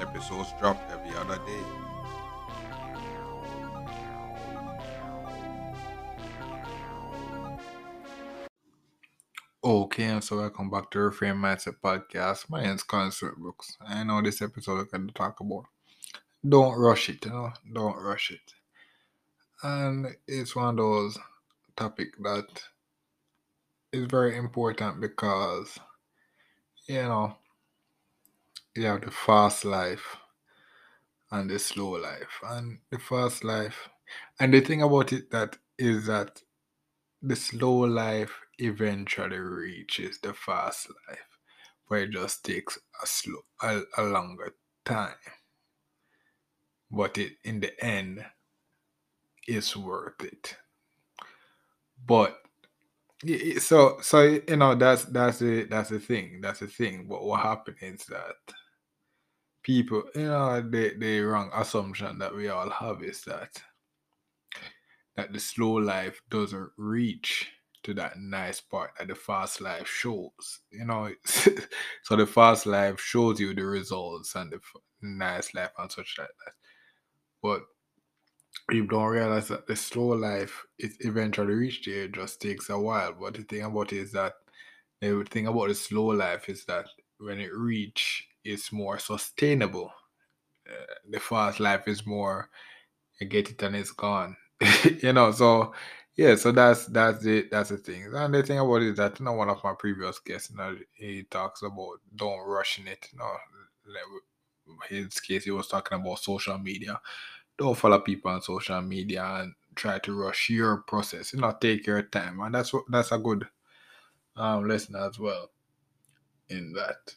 Episodes drop every other day. Okay, and so welcome back to Reframe Mindset Podcast. My name is Concert Brooks. I know this episode we're going to talk about don't rush it, you know, don't rush it. And it's one of those topic that is very important because you know you have the fast life and the slow life. And the fast life and the thing about it that is that the slow life eventually reaches the fast life, but it just takes a slow a, a longer time. But it in the end is worth it. But so so you know that's that's the that's the thing. That's the thing. But what happens is that people, you know, the the wrong assumption that we all have is that that the slow life doesn't reach to that nice part that the fast life shows. You know, so the fast life shows you the results and the nice life and such like that. But you don't realize that the slow life is eventually reached there. It just takes a while. But the thing about it is that the thing about the slow life is that when it reach, it's more sustainable. Uh, the fast life is more you get it and it's gone. you know, so yeah, so that's that's it. That's the thing. And the thing about it is that you know one of my previous guests, you know, he talks about don't rush it. You know, like, his case he was talking about social media. Don't follow people on social media and try to rush your process. You know, take your time, and that's what that's a good um lesson as well in that.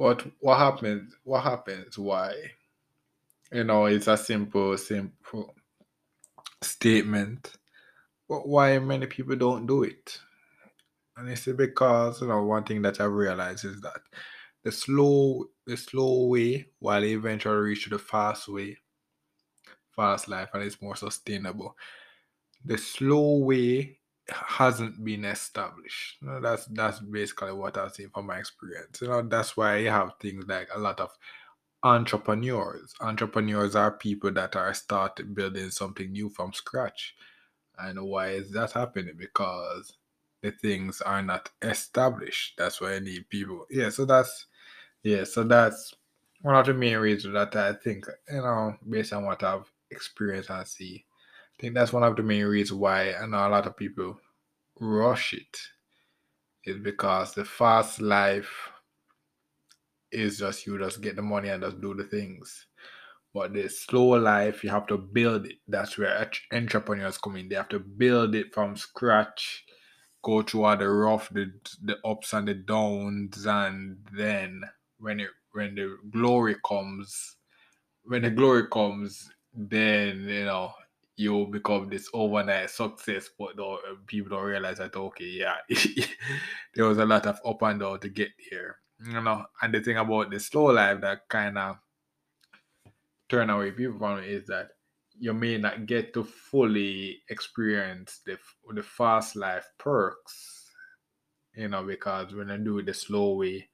What what happens? What happens? Why? You know, it's a simple, simple statement. But why many people don't do it? And it's because you know one thing that I've realized is that the slow the slow way while eventually reach to the fast way, fast life and it's more sustainable. The slow way hasn't been established. You know, that's that's basically what I've seen from my experience. You know, that's why you have things like a lot of entrepreneurs. Entrepreneurs are people that are started building something new from scratch. And why is that happening? Because the things are not established. That's why I need people. Yeah, so that's yeah, so that's one of the main reasons that I think, you know, based on what I've experienced and see, I think that's one of the main reasons why I know a lot of people rush it. Is because the fast life is just you just get the money and just do the things. But the slow life, you have to build it. That's where entrepreneurs come in. They have to build it from scratch, go through all the rough, the the ups and the downs, and then when it when the glory comes, when the glory comes, then you know you become this overnight success. But though, people don't realize that okay, yeah, there was a lot of up and down to get here. You know, and the thing about the slow life that kind of turn away people from it is that you may not get to fully experience the the fast life perks. You know, because when you do it the slow way,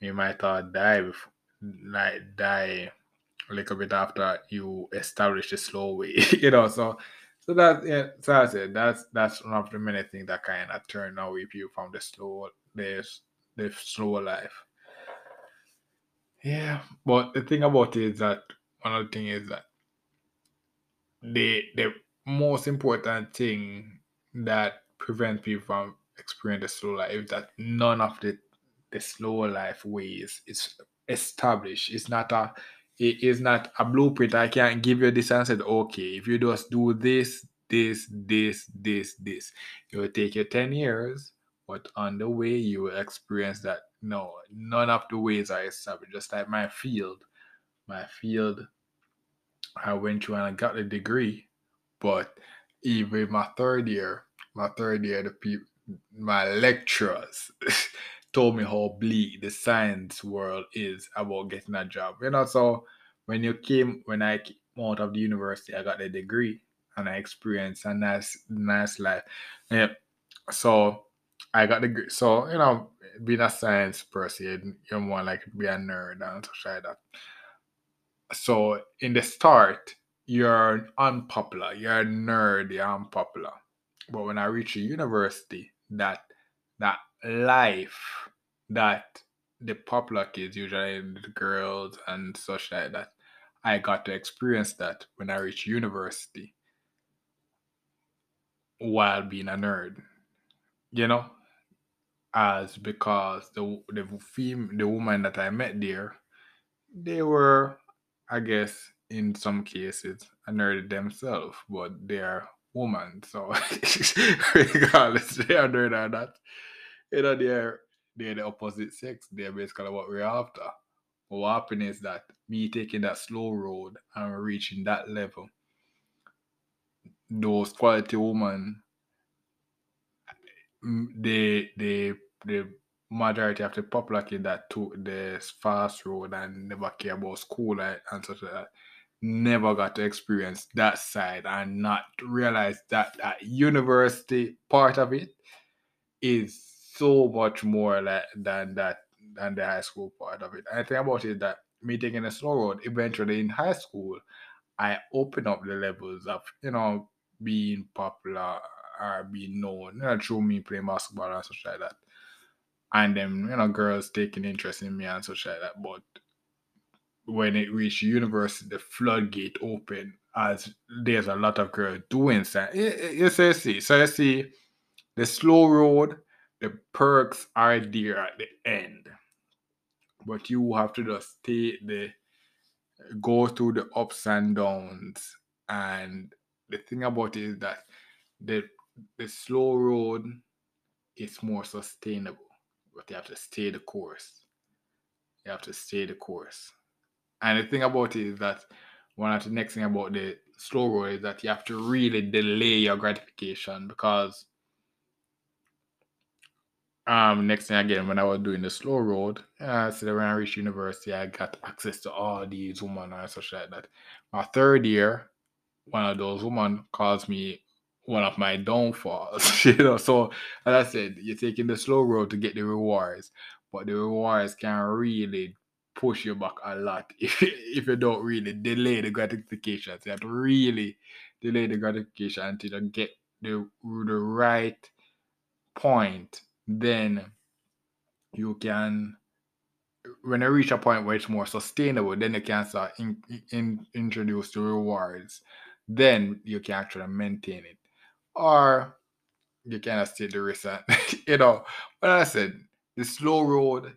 you might uh, die before, like die a little bit after you establish the slow way. you know, so so that yeah, so that's it. That's that's one of the many things that kind of turn away people from the slow the the slow life. Yeah, but the thing about it is that one of the thing is that the the most important thing that prevents people from experiencing the slow life is that none of the the slow life ways is established. It's not a it is not a blueprint. I can't give you this and said, okay, if you just do this, this, this, this, this, it will take you 10 years, but on the way you will experience that no, none of the ways I established. Just like my field. My field I went through and I got a degree, but even my third year, my third year, the people, my lecturers told me how bleak the science world is about getting a job. You know, so when you came, when I came out of the university, I got a degree and I experienced a nice, nice life. Yeah. So I got the so you know, being a science person, you're more like be a nerd and such like that. So in the start, you're unpopular, you're a nerd, you're unpopular. But when I reach a university, that that life that the popular kids, usually the girls and such like that, I got to experience that when I reached university while being a nerd. You know? As because the the fem- the woman that I met there, they were, I guess, in some cases, a nerd themselves, but they're woman. So regardless, they are nerd or not, you know, they're they're the opposite sex. They're basically what we're after. But what happened is that me taking that slow road and reaching that level, those quality women, the the the majority of the popular kid that took the fast road and never care about school and, such that never got to experience that side and not realize that that university part of it is so much more like than that than the high school part of it. And the thing about it is that me taking a slow road, eventually in high school, I open up the levels of, you know, being popular or being known, you know, through me playing basketball and such like that. And then, you know, girls taking interest in me and such like that. But when it reached university, the floodgate opened as there's a lot of girls doing that. You see, so you see the slow road, the perks are there at the end. But you have to just stay the go through the ups and downs. And the thing about it is that the the slow road is more sustainable. But you have to stay the course. You have to stay the course. And the thing about it is that one of the next thing about the slow road is that you have to really delay your gratification because um next thing again when I was doing the slow road, uh, so when I reached university, I got access to all these women and such like that. My third year, one of those women calls me one of my downfalls. you know, so as I said, you're taking the slow road to get the rewards, but the rewards can really push you back a lot if, if you don't really delay the gratification. So you have to really delay the gratification until you get the the right point. Then you can when you reach a point where it's more sustainable, then you can start in, in, introduce the rewards. Then you can actually maintain it, or you can take the risk. And, you know, but I said the slow road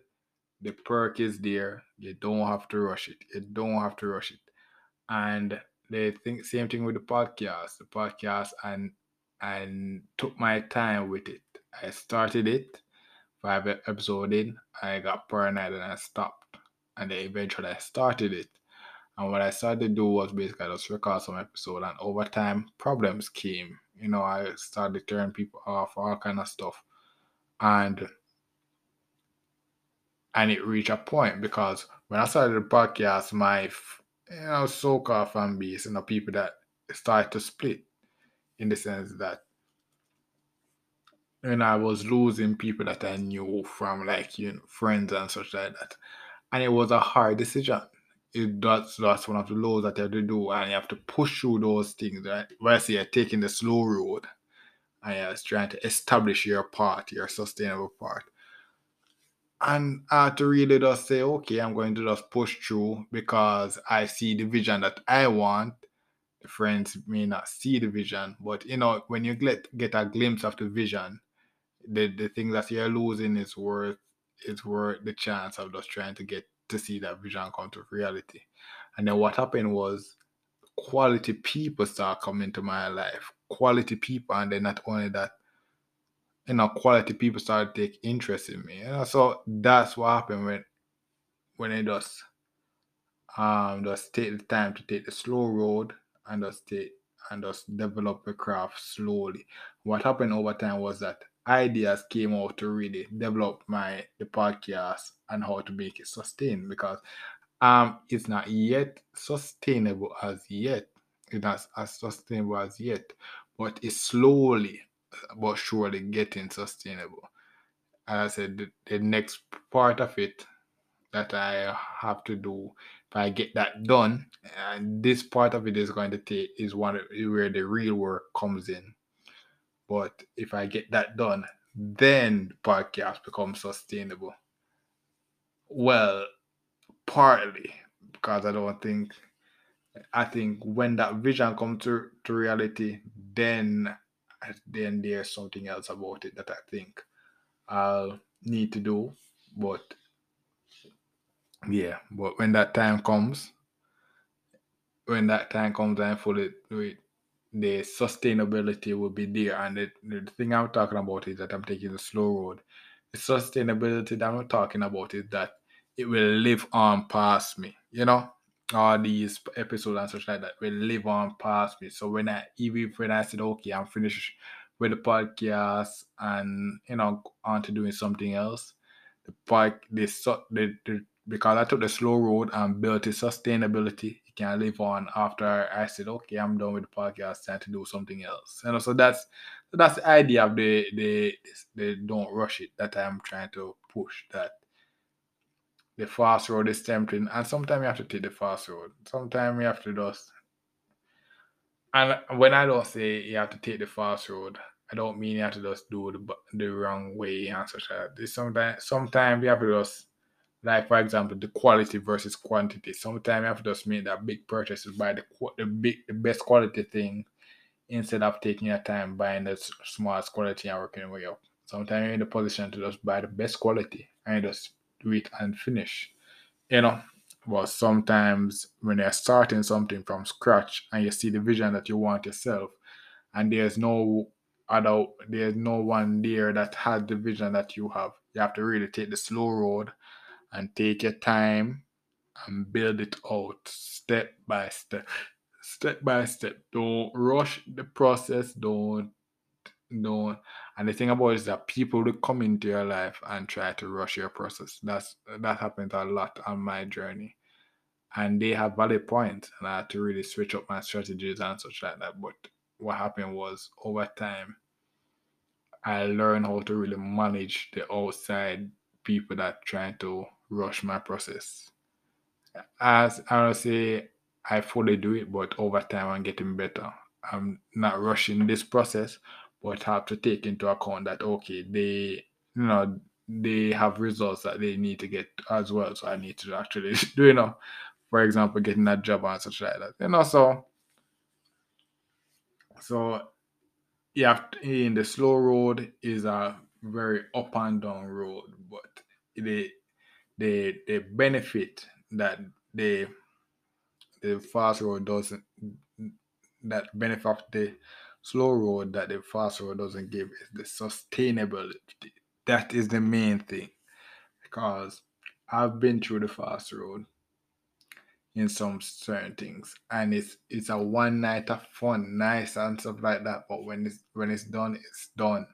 the perk is there. You don't have to rush it. You don't have to rush it. And the think same thing with the podcast. The podcast and and took my time with it. I started it, five episode in, I got paranoid and I stopped. And then eventually I started it. And what I started to do was basically just record some episode and over time problems came. You know, I started turning people off, all kind of stuff. And and it reached a point because when I started the podcast, my you know so-called fan base, you know, people that started to split in the sense that and I was losing people that I knew from like you know friends and such like that, and it was a hard decision. It that's that's one of the laws that you have to do, and you have to push through those things. Right, whereas you're taking the slow road, and you're trying to establish your part, your sustainable part and I had to really just say, okay, I'm going to just push through because I see the vision that I want. The friends may not see the vision, but you know, when you get get a glimpse of the vision, the the thing that you're losing is worth is worth the chance of just trying to get to see that vision come to reality. And then what happened was quality people start coming to my life. Quality people, and then not only that, you know, quality people started to take interest in me. You know, so that's what happened when when it does um just take the time to take the slow road and just take and just develop the craft slowly. What happened over time was that ideas came out to really develop my the podcast and how to make it sustain because um it's not yet sustainable as yet. It's not as sustainable as yet, but it's slowly but surely getting sustainable. As I said, the, the next part of it that I have to do, if I get that done, and this part of it is going to take is one where the real work comes in. But if I get that done, then the podcast becomes sustainable. Well, partly because I don't think I think when that vision comes to, to reality, then then there's something else about it that I think I'll need to do. But yeah, but when that time comes, when that time comes and fully do it, the sustainability will be there. And the, the thing I'm talking about is that I'm taking the slow road. The sustainability that I'm talking about is that it will live on past me, you know? All these episodes and such like that will live on past me. So when I even when I said okay, I'm finished with the podcast and you know on to doing something else, the park this the, the because I took the slow road and built a sustainability, can live on after I said, okay, I'm done with the podcast, time to do something else. Know, so that's that's the idea of the the the don't rush it that I'm trying to push that the fast road is tempting, and sometimes you have to take the fast road. Sometimes you have to just. And when I don't say you have to take the fast road, I don't mean you have to just do the the wrong way and such that. Sometimes, sometimes you have to just, like for example, the quality versus quantity. Sometimes you have to just make that big purchase buy the the big the best quality thing instead of taking your time buying the smallest quality and working your way up. Sometimes you're in the position to just buy the best quality and just do it and finish. You know, but sometimes when you're starting something from scratch and you see the vision that you want yourself, and there's no other, there's no one there that has the vision that you have, you have to really take the slow road and take your time and build it out step by step. Step by step. Don't rush the process. Don't don't and the thing about is that people will come into your life and try to rush your process. That's that happens a lot on my journey. And they have valid points, and I had to really switch up my strategies and such like that. But what happened was over time, I learned how to really manage the outside people that trying to rush my process. As I say, I fully do it, but over time I'm getting better. I'm not rushing this process, but have to take into account that okay, they you know they have results that they need to get as well. So I need to actually do you know, for example, getting that job and such like that. You know, so so yeah, in the slow road is a very up and down road, but the the the benefit that the the fast road doesn't that benefit of the slow road that the fast road doesn't give is the sustainability. That is the main thing. Because I've been through the fast road in some certain things. And it's it's a one night of fun, nice and stuff like that. But when it's when it's done, it's done.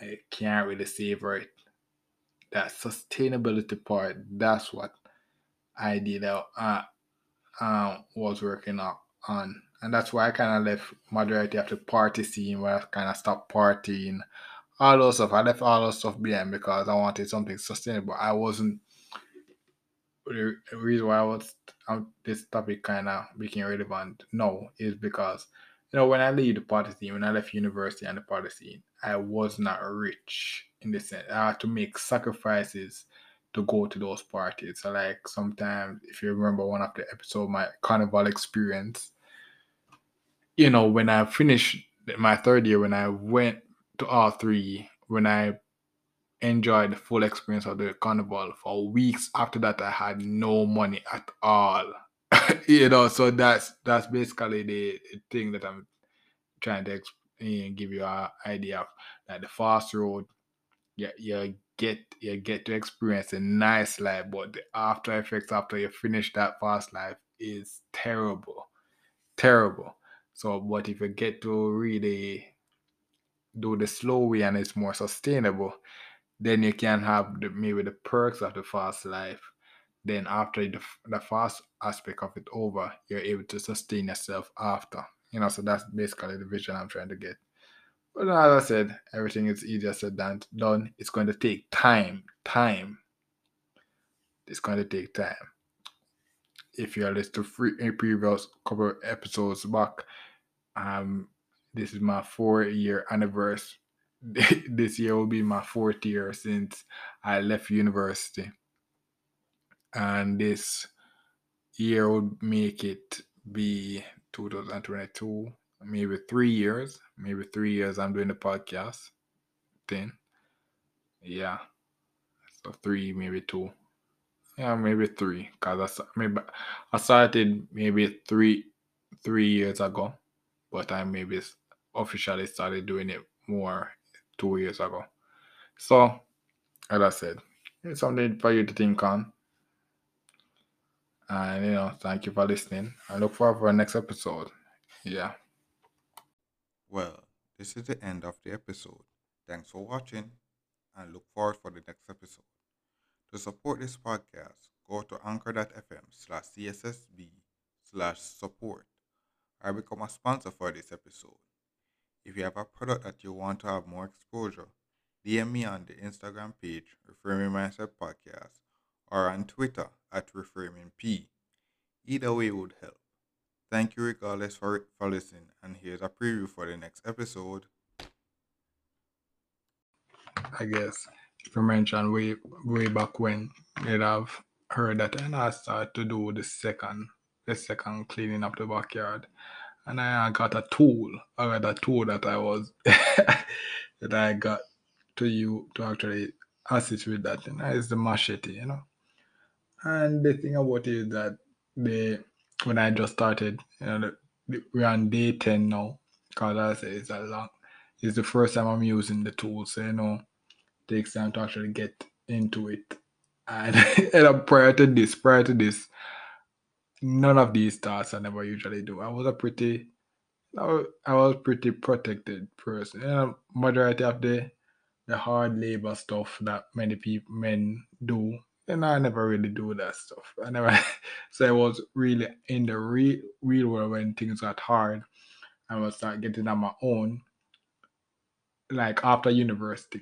I can't really savor it. That sustainability part, that's what I did uh, uh, was working on and that's why I kind of left majority of the party scene where I kind of stopped partying, all those stuff. I left all those stuff behind because I wanted something sustainable. I wasn't. The reason why I was um, this topic kind of became relevant now is because you know when I leave the party scene, when I left university and the party scene, I was not rich in the sense I had to make sacrifices to go to those parties. So like sometimes, if you remember one of the episode, my carnival experience you know, when I finished my third year, when I went to all three, when I enjoyed the full experience of the carnival for weeks after that, I had no money at all. you know, so that's that's basically the, thing that I'm trying to exp- give you an idea of the fast road. Yeah, you get you get to experience a nice life, but the after effects after you finish that fast life is terrible. Terrible. So but if you get to really do the slow way and it's more sustainable, then you can have the, maybe the perks of the fast life. Then after the, the fast aspect of it over, you're able to sustain yourself after. You know, so that's basically the vision I'm trying to get. But as I said, everything is easier said than done. It's going to take time. Time. It's going to take time. If you are listening to free, previous couple episodes back, um, this is my four year anniversary. this year will be my fourth year since I left university. And this year would make it be 2022, maybe three years. Maybe three years I'm doing the podcast thing. Yeah. So three, maybe two. Yeah, maybe three. Cause I maybe I started maybe three three years ago, but I maybe officially started doing it more two years ago. So, as I said, it's something for you to think on. And you know, thank you for listening. I look forward for the next episode. Yeah. Well, this is the end of the episode. Thanks for watching and look forward for the next episode. To support this podcast, go to anchor.fm slash CSSB slash support or become a sponsor for this episode. If you have a product that you want to have more exposure, DM me on the Instagram page, Reframing Mindset Podcast, or on Twitter at reframingp. Either way would help. Thank you regardless for, for listening, and here's a preview for the next episode. I guess if you mentioned way way back when you'd have heard that and I started to do the second the second cleaning up the backyard. And I got a tool. I got a tool that I was that I got to you to actually assist with that. And that is the machete, you know. And the thing about it is that the when I just started, you know, we're on day ten now. Cause I say it's a long. It's the first time I'm using the tool, so you know, it takes time to actually get into it. And, and prior to this, prior to this, none of these tasks I never usually do. I was a pretty, I was, I was pretty protected person. You know, majority of the the hard labor stuff that many people men do and I never really do that stuff. I never, so I was really in the real real world when things got hard. I was start getting on my own, like after university.